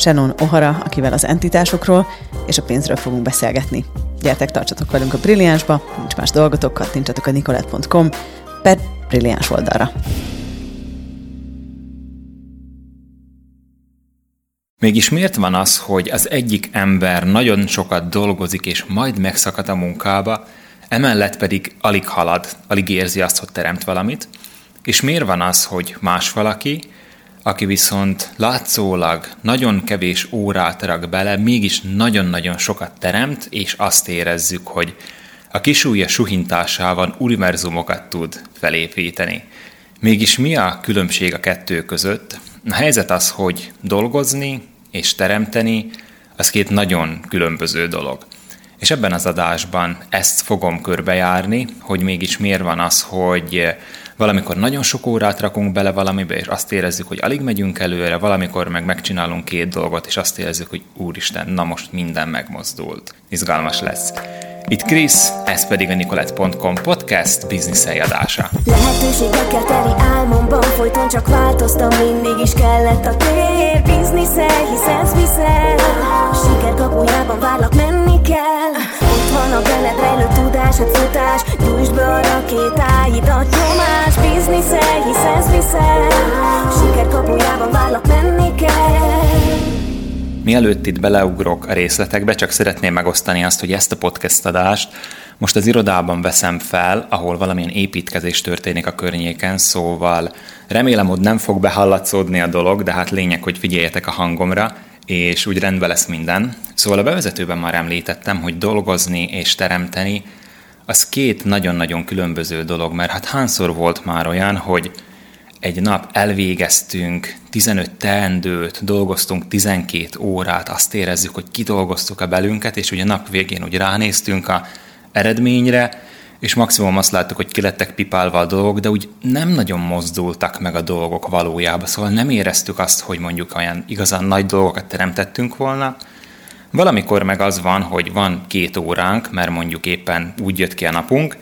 Shannon O'Hara, akivel az entitásokról és a pénzről fogunk beszélgetni. Gyertek, tartsatok velünk a Brilliánsba, nincs más dolgotok, kattintsatok a nicolette.com per Brilliáns oldalra. Mégis miért van az, hogy az egyik ember nagyon sokat dolgozik, és majd megszakad a munkába, emellett pedig alig halad, alig érzi azt, hogy teremt valamit, és miért van az, hogy más valaki, aki viszont látszólag nagyon kevés órát rak bele, mégis nagyon-nagyon sokat teremt, és azt érezzük, hogy a kisúlya suhintásával univerzumokat tud felépíteni. Mégis mi a különbség a kettő között? A helyzet az, hogy dolgozni és teremteni, az két nagyon különböző dolog. És ebben az adásban ezt fogom körbejárni, hogy mégis miért van az, hogy valamikor nagyon sok órát rakunk bele valamibe, és azt érezzük, hogy alig megyünk előre, valamikor meg megcsinálunk két dolgot, és azt érezzük, hogy úristen, na most minden megmozdult. Izgalmas lesz. Itt Krisz, ez pedig a Nicolette.com podcast biznisz adása. Lehetőségekkel teli álmomban folyton csak változtam, mindig is kellett a tér Bizniszel, hisz viszel siker kapujában várlak, menni kell Ott van a benned rejlő tudás, a cutás Gyújtsd be a rakétáidat, nyomás Bizniszel, hisz viszel A siker kapujában várlak, menni kell Mielőtt itt beleugrok a részletekbe, csak szeretném megosztani azt, hogy ezt a podcast adást most az irodában veszem fel, ahol valamilyen építkezés történik a környéken, szóval remélem, hogy nem fog behallatszódni a dolog, de hát lényeg, hogy figyeljetek a hangomra, és úgy rendben lesz minden. Szóval a bevezetőben már említettem, hogy dolgozni és teremteni, az két nagyon-nagyon különböző dolog, mert hát hányszor volt már olyan, hogy egy nap elvégeztünk 15 teendőt, dolgoztunk 12 órát, azt érezzük, hogy kidolgoztuk a belünket, és ugye nap végén úgy ránéztünk a eredményre, és maximum azt láttuk, hogy ki lettek pipálva a dolgok, de úgy nem nagyon mozdultak meg a dolgok valójában, szóval nem éreztük azt, hogy mondjuk olyan igazán nagy dolgokat teremtettünk volna. Valamikor meg az van, hogy van két óránk, mert mondjuk éppen úgy jött ki a napunk,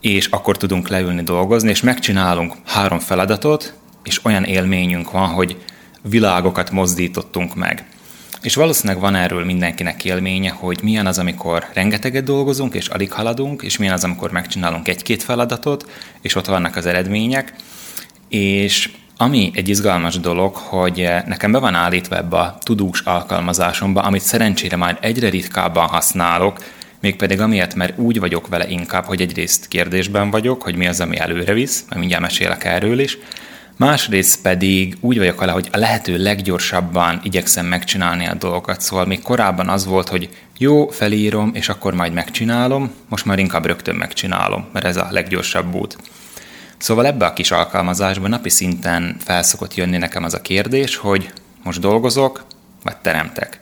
és akkor tudunk leülni dolgozni, és megcsinálunk három feladatot, és olyan élményünk van, hogy világokat mozdítottunk meg. És valószínűleg van erről mindenkinek élménye, hogy milyen az, amikor rengeteget dolgozunk, és alig haladunk, és milyen az, amikor megcsinálunk egy-két feladatot, és ott vannak az eredmények. És ami egy izgalmas dolog, hogy nekem be van állítva ebbe a tudós alkalmazásomba, amit szerencsére már egyre ritkábban használok, mégpedig amiatt, mert úgy vagyok vele inkább, hogy egyrészt kérdésben vagyok, hogy mi az, ami előre visz, mert mindjárt mesélek erről is, másrészt pedig úgy vagyok vele, hogy a lehető leggyorsabban igyekszem megcsinálni a dolgokat, szóval még korábban az volt, hogy jó, felírom, és akkor majd megcsinálom, most már inkább rögtön megcsinálom, mert ez a leggyorsabb út. Szóval ebbe a kis alkalmazásban napi szinten felszokott jönni nekem az a kérdés, hogy most dolgozok, vagy teremtek.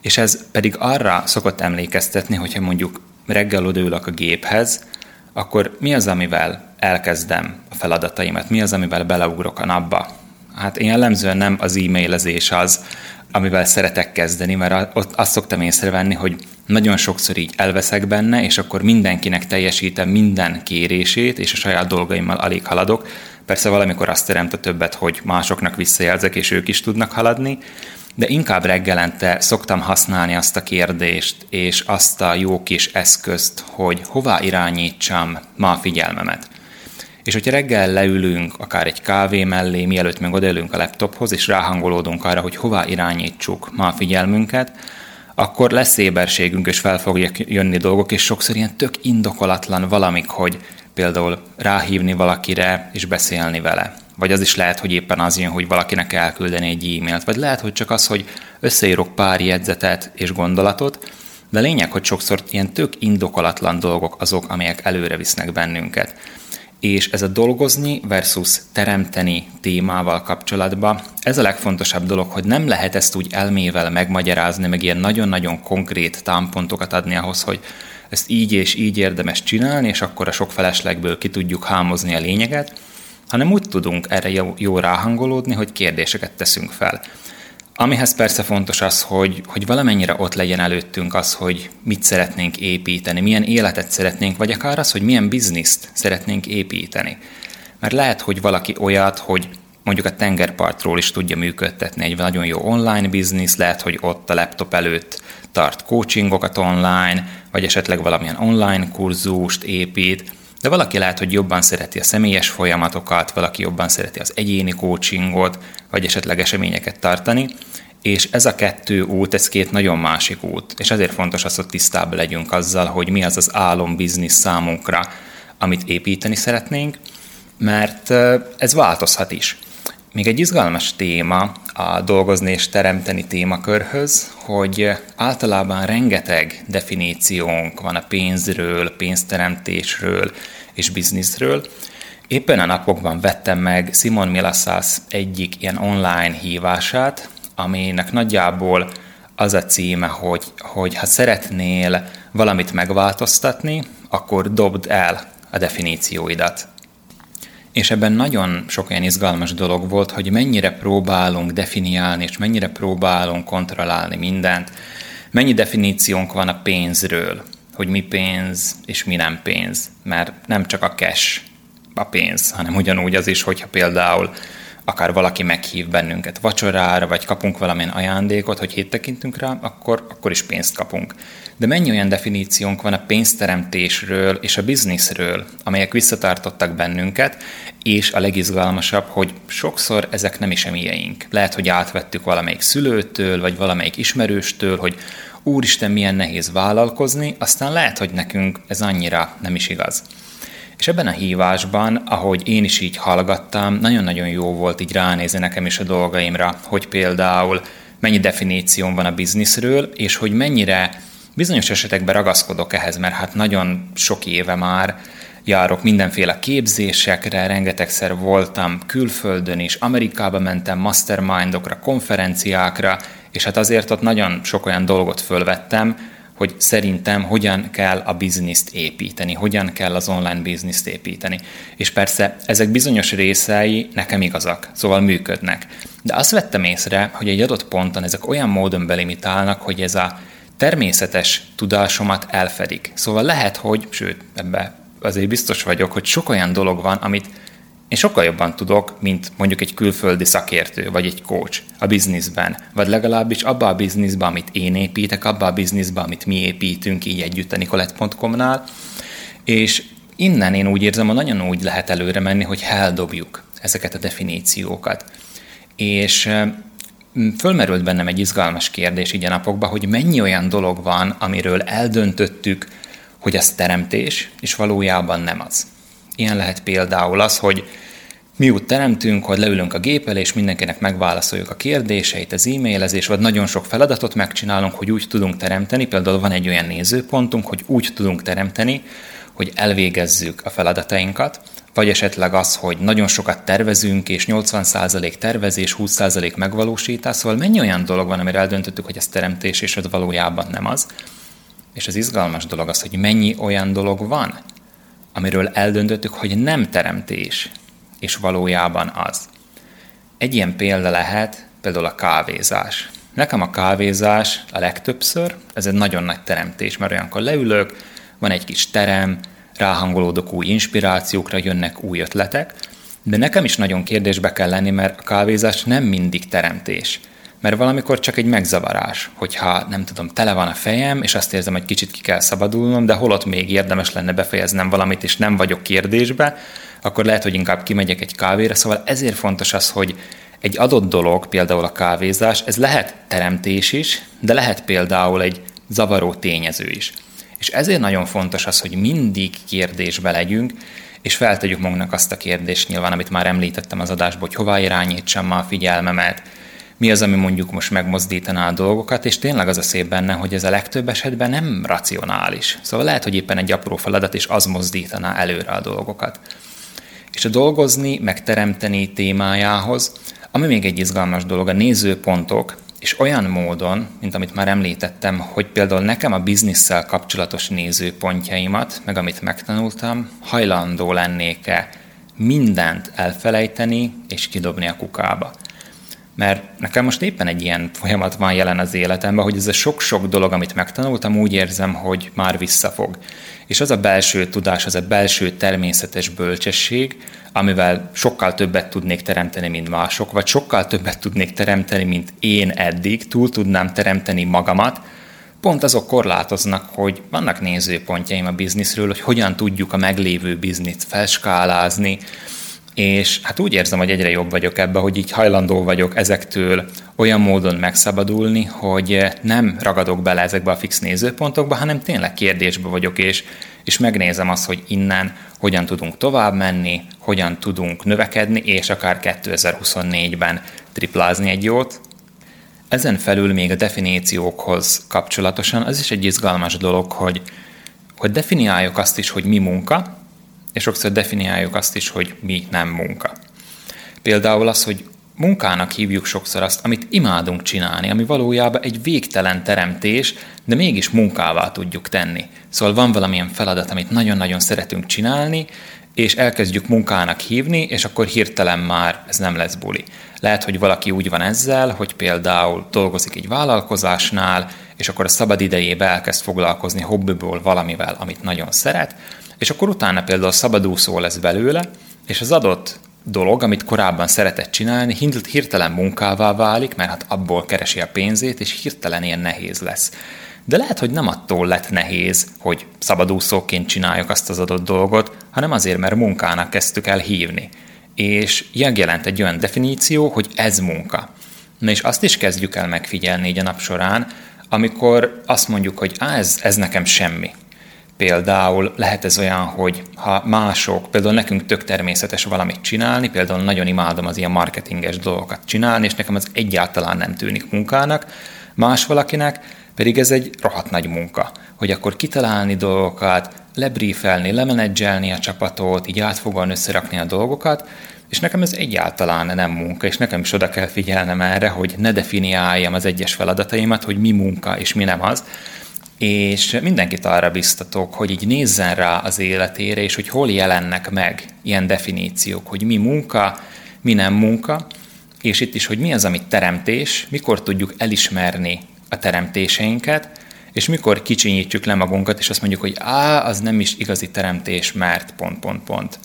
És ez pedig arra szokott emlékeztetni, hogyha mondjuk reggel odaülök a géphez, akkor mi az, amivel elkezdem a feladataimat, mi az, amivel beleugrok a napba. Hát én jellemzően nem az e-mailezés az, amivel szeretek kezdeni, mert azt szoktam észrevenni, hogy nagyon sokszor így elveszek benne, és akkor mindenkinek teljesítem minden kérését, és a saját dolgaimmal alig haladok. Persze valamikor azt teremt a többet, hogy másoknak visszajelzek, és ők is tudnak haladni, de inkább reggelente szoktam használni azt a kérdést, és azt a jó kis eszközt, hogy hová irányítsam ma a figyelmemet. És hogyha reggel leülünk akár egy kávé mellé, mielőtt meg odaülünk a laptophoz, és ráhangolódunk arra, hogy hová irányítsuk ma a figyelmünket, akkor lesz éberségünk, és fel fogják jönni dolgok, és sokszor ilyen tök indokolatlan valamik, hogy például ráhívni valakire és beszélni vele. Vagy az is lehet, hogy éppen az jön, hogy valakinek elküldeni egy e-mailt, vagy lehet, hogy csak az, hogy összeírok pár jegyzetet és gondolatot, de lényeg, hogy sokszor ilyen tök indokolatlan dolgok azok, amelyek előre visznek bennünket. És ez a dolgozni versus teremteni témával kapcsolatban, ez a legfontosabb dolog, hogy nem lehet ezt úgy elmével megmagyarázni, meg ilyen nagyon-nagyon konkrét támpontokat adni ahhoz, hogy ezt így és így érdemes csinálni, és akkor a sok feleslegből ki tudjuk hámozni a lényeget, hanem úgy tudunk erre jó, jó ráhangolódni, hogy kérdéseket teszünk fel. Amihez persze fontos az, hogy, hogy valamennyire ott legyen előttünk az, hogy mit szeretnénk építeni, milyen életet szeretnénk, vagy akár az, hogy milyen bizniszt szeretnénk építeni. Mert lehet, hogy valaki olyat, hogy mondjuk a tengerpartról is tudja működtetni egy nagyon jó online biznisz, lehet, hogy ott a laptop előtt tart coachingokat online, vagy esetleg valamilyen online kurzust épít, de valaki lehet, hogy jobban szereti a személyes folyamatokat, valaki jobban szereti az egyéni coachingot, vagy esetleg eseményeket tartani, és ez a kettő út, ez két nagyon másik út, és ezért fontos az, hogy tisztában legyünk azzal, hogy mi az az álom biznisz számunkra, amit építeni szeretnénk, mert ez változhat is. Még egy izgalmas téma a dolgozni és teremteni témakörhöz, hogy általában rengeteg definíciónk van a pénzről, pénzteremtésről és bizniszről. Éppen a napokban vettem meg Simon Milaszász egyik ilyen online hívását, aminek nagyjából az a címe, hogy, hogy ha szeretnél valamit megváltoztatni, akkor dobd el a definícióidat. És ebben nagyon sok olyan izgalmas dolog volt, hogy mennyire próbálunk definiálni, és mennyire próbálunk kontrollálni mindent. Mennyi definíciónk van a pénzről, hogy mi pénz és mi nem pénz. Mert nem csak a cash a pénz, hanem ugyanúgy az is, hogyha például akár valaki meghív bennünket vacsorára, vagy kapunk valamilyen ajándékot, hogy hét tekintünk rá, akkor, akkor is pénzt kapunk. De mennyi olyan definíciónk van a pénzteremtésről és a bizniszről, amelyek visszatartottak bennünket, és a legizgalmasabb, hogy sokszor ezek nem is emieink. Lehet, hogy átvettük valamelyik szülőtől, vagy valamelyik ismerőstől, hogy úristen, milyen nehéz vállalkozni, aztán lehet, hogy nekünk ez annyira nem is igaz. És ebben a hívásban, ahogy én is így hallgattam, nagyon-nagyon jó volt így ránézni nekem is a dolgaimra, hogy például mennyi definícióm van a bizniszről, és hogy mennyire bizonyos esetekben ragaszkodok ehhez, mert hát nagyon sok éve már járok mindenféle képzésekre, rengetegszer voltam külföldön is, Amerikába mentem mastermindokra, konferenciákra, és hát azért ott nagyon sok olyan dolgot fölvettem, hogy szerintem hogyan kell a bizniszt építeni, hogyan kell az online bizniszt építeni. És persze ezek bizonyos részei nekem igazak, szóval működnek. De azt vettem észre, hogy egy adott ponton ezek olyan módon belimitálnak, hogy ez a természetes tudásomat elfedik. Szóval lehet, hogy, sőt, ebbe azért biztos vagyok, hogy sok olyan dolog van, amit én sokkal jobban tudok, mint mondjuk egy külföldi szakértő, vagy egy coach a bizniszben, vagy legalábbis abba a bizniszben, amit én építek, abba a bizniszben, amit mi építünk így együtt a Nicolette.com-nál, és innen én úgy érzem, hogy nagyon úgy lehet előre menni, hogy eldobjuk ezeket a definíciókat. És fölmerült bennem egy izgalmas kérdés így a napokban, hogy mennyi olyan dolog van, amiről eldöntöttük, hogy az teremtés, és valójában nem az. Ilyen lehet például az, hogy mi úgy teremtünk, hogy leülünk a gép elé, és mindenkinek megválaszoljuk a kérdéseit, az e-mailezés, vagy nagyon sok feladatot megcsinálunk, hogy úgy tudunk teremteni. Például van egy olyan nézőpontunk, hogy úgy tudunk teremteni, hogy elvégezzük a feladatainkat, vagy esetleg az, hogy nagyon sokat tervezünk, és 80% tervezés, 20% megvalósítás, szóval mennyi olyan dolog van, amire eldöntöttük, hogy ez teremtés, és az valójában nem az. És az izgalmas dolog az, hogy mennyi olyan dolog van, amiről eldöntöttük, hogy nem teremtés, és valójában az. Egy ilyen példa lehet például a kávézás. Nekem a kávézás a legtöbbször, ez egy nagyon nagy teremtés, mert olyankor leülök, van egy kis terem, ráhangolódok új inspirációkra, jönnek új ötletek, de nekem is nagyon kérdésbe kell lenni, mert a kávézás nem mindig teremtés. Mert valamikor csak egy megzavarás, hogyha nem tudom, tele van a fejem, és azt érzem, hogy kicsit ki kell szabadulnom, de holott még érdemes lenne befejeznem valamit, és nem vagyok kérdésbe, akkor lehet, hogy inkább kimegyek egy kávéra. Szóval ezért fontos az, hogy egy adott dolog, például a kávézás, ez lehet teremtés is, de lehet például egy zavaró tényező is. És ezért nagyon fontos az, hogy mindig kérdésbe legyünk, és feltegyük magunknak azt a kérdést nyilván, amit már említettem az adásban, hogy hova irányítsam a figyelmemet, mi az, ami mondjuk most megmozdítaná a dolgokat, és tényleg az a szép benne, hogy ez a legtöbb esetben nem racionális. Szóval lehet, hogy éppen egy apró feladat, és az mozdítaná előre a dolgokat. És a dolgozni, megteremteni témájához, ami még egy izgalmas dolog, a nézőpontok, és olyan módon, mint amit már említettem, hogy például nekem a bizniszsel kapcsolatos nézőpontjaimat, meg amit megtanultam, hajlandó lennék-e mindent elfelejteni és kidobni a kukába. Mert nekem most éppen egy ilyen folyamat van jelen az életemben, hogy ez a sok-sok dolog, amit megtanultam, úgy érzem, hogy már visszafog. És az a belső tudás, az a belső természetes bölcsesség, amivel sokkal többet tudnék teremteni, mint mások, vagy sokkal többet tudnék teremteni, mint én eddig, túl tudnám teremteni magamat, pont azok korlátoznak, hogy vannak nézőpontjaim a bizniszről, hogy hogyan tudjuk a meglévő bizniszt felskálázni, és hát úgy érzem, hogy egyre jobb vagyok ebbe, hogy így hajlandó vagyok ezektől olyan módon megszabadulni, hogy nem ragadok bele ezekbe a fix nézőpontokba, hanem tényleg kérdésbe vagyok, és, és megnézem azt, hogy innen hogyan tudunk tovább menni, hogyan tudunk növekedni, és akár 2024-ben triplázni egy jót. Ezen felül még a definíciókhoz kapcsolatosan az is egy izgalmas dolog, hogy, hogy definiáljuk azt is, hogy mi munka, és sokszor definiáljuk azt is, hogy mi nem munka. Például az, hogy munkának hívjuk sokszor azt, amit imádunk csinálni, ami valójában egy végtelen teremtés, de mégis munkává tudjuk tenni. Szóval van valamilyen feladat, amit nagyon-nagyon szeretünk csinálni, és elkezdjük munkának hívni, és akkor hirtelen már ez nem lesz buli. Lehet, hogy valaki úgy van ezzel, hogy például dolgozik egy vállalkozásnál, és akkor a szabad idejébe elkezd foglalkozni hobbiból valamivel, amit nagyon szeret, és akkor utána például szabadúszó lesz belőle, és az adott dolog, amit korábban szeretett csinálni, hirtelen munkává válik, mert hát abból keresi a pénzét, és hirtelen ilyen nehéz lesz. De lehet, hogy nem attól lett nehéz, hogy szabadúszóként csináljuk azt az adott dolgot, hanem azért, mert munkának kezdtük el hívni. És jelent egy olyan definíció, hogy ez munka. Na és azt is kezdjük el megfigyelni így a nap során, amikor azt mondjuk, hogy á, ez, ez nekem semmi. Például lehet ez olyan, hogy ha mások, például nekünk tök természetes valamit csinálni, például nagyon imádom az ilyen marketinges dolgokat csinálni, és nekem az egyáltalán nem tűnik munkának, más valakinek pedig ez egy rohadt nagy munka, hogy akkor kitalálni dolgokat, lebriefelni, lemenedzselni a csapatot, így átfogóan összerakni a dolgokat, és nekem ez egyáltalán nem munka, és nekem is oda kell figyelnem erre, hogy ne definiáljam az egyes feladataimat, hogy mi munka és mi nem az, és mindenkit arra biztatok, hogy így nézzen rá az életére, és hogy hol jelennek meg ilyen definíciók, hogy mi munka, mi nem munka, és itt is, hogy mi az, amit teremtés, mikor tudjuk elismerni a teremtéseinket, és mikor kicsinyítjük le magunkat, és azt mondjuk, hogy á, az nem is igazi teremtés, mert pont, pont, pont.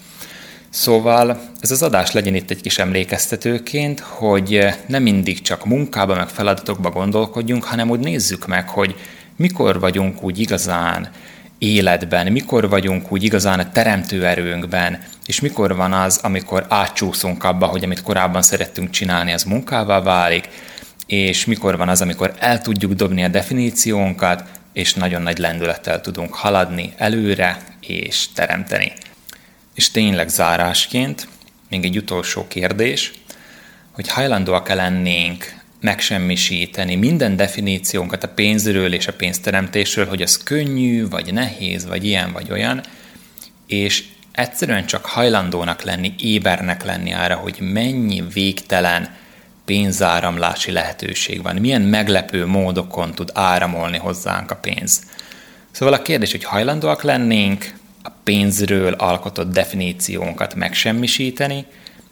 Szóval ez az adás legyen itt egy kis emlékeztetőként, hogy nem mindig csak munkába, meg feladatokba gondolkodjunk, hanem úgy nézzük meg, hogy mikor vagyunk úgy igazán életben, mikor vagyunk úgy igazán a teremtő erőnkben, és mikor van az, amikor átcsúszunk abba, hogy amit korábban szerettünk csinálni, az munkává válik, és mikor van az, amikor el tudjuk dobni a definíciónkat, és nagyon nagy lendülettel tudunk haladni előre és teremteni. És tényleg zárásként még egy utolsó kérdés, hogy hajlandóak-e lennénk megsemmisíteni minden definíciónkat a pénzről és a pénzteremtésről, hogy az könnyű, vagy nehéz, vagy ilyen, vagy olyan, és egyszerűen csak hajlandónak lenni, ébernek lenni arra, hogy mennyi végtelen pénzáramlási lehetőség van, milyen meglepő módokon tud áramolni hozzánk a pénz. Szóval a kérdés, hogy hajlandóak lennénk a pénzről alkotott definíciónkat megsemmisíteni,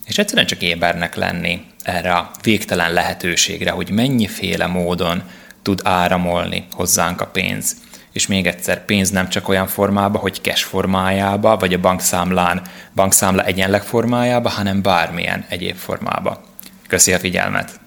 és egyszerűen csak ébernek lenni erre a végtelen lehetőségre, hogy mennyiféle módon tud áramolni hozzánk a pénz. És még egyszer, pénz nem csak olyan formába, hogy cash formájába, vagy a bankszámlán, bankszámla egyenleg formájába, hanem bármilyen egyéb formába. Köszi a figyelmet!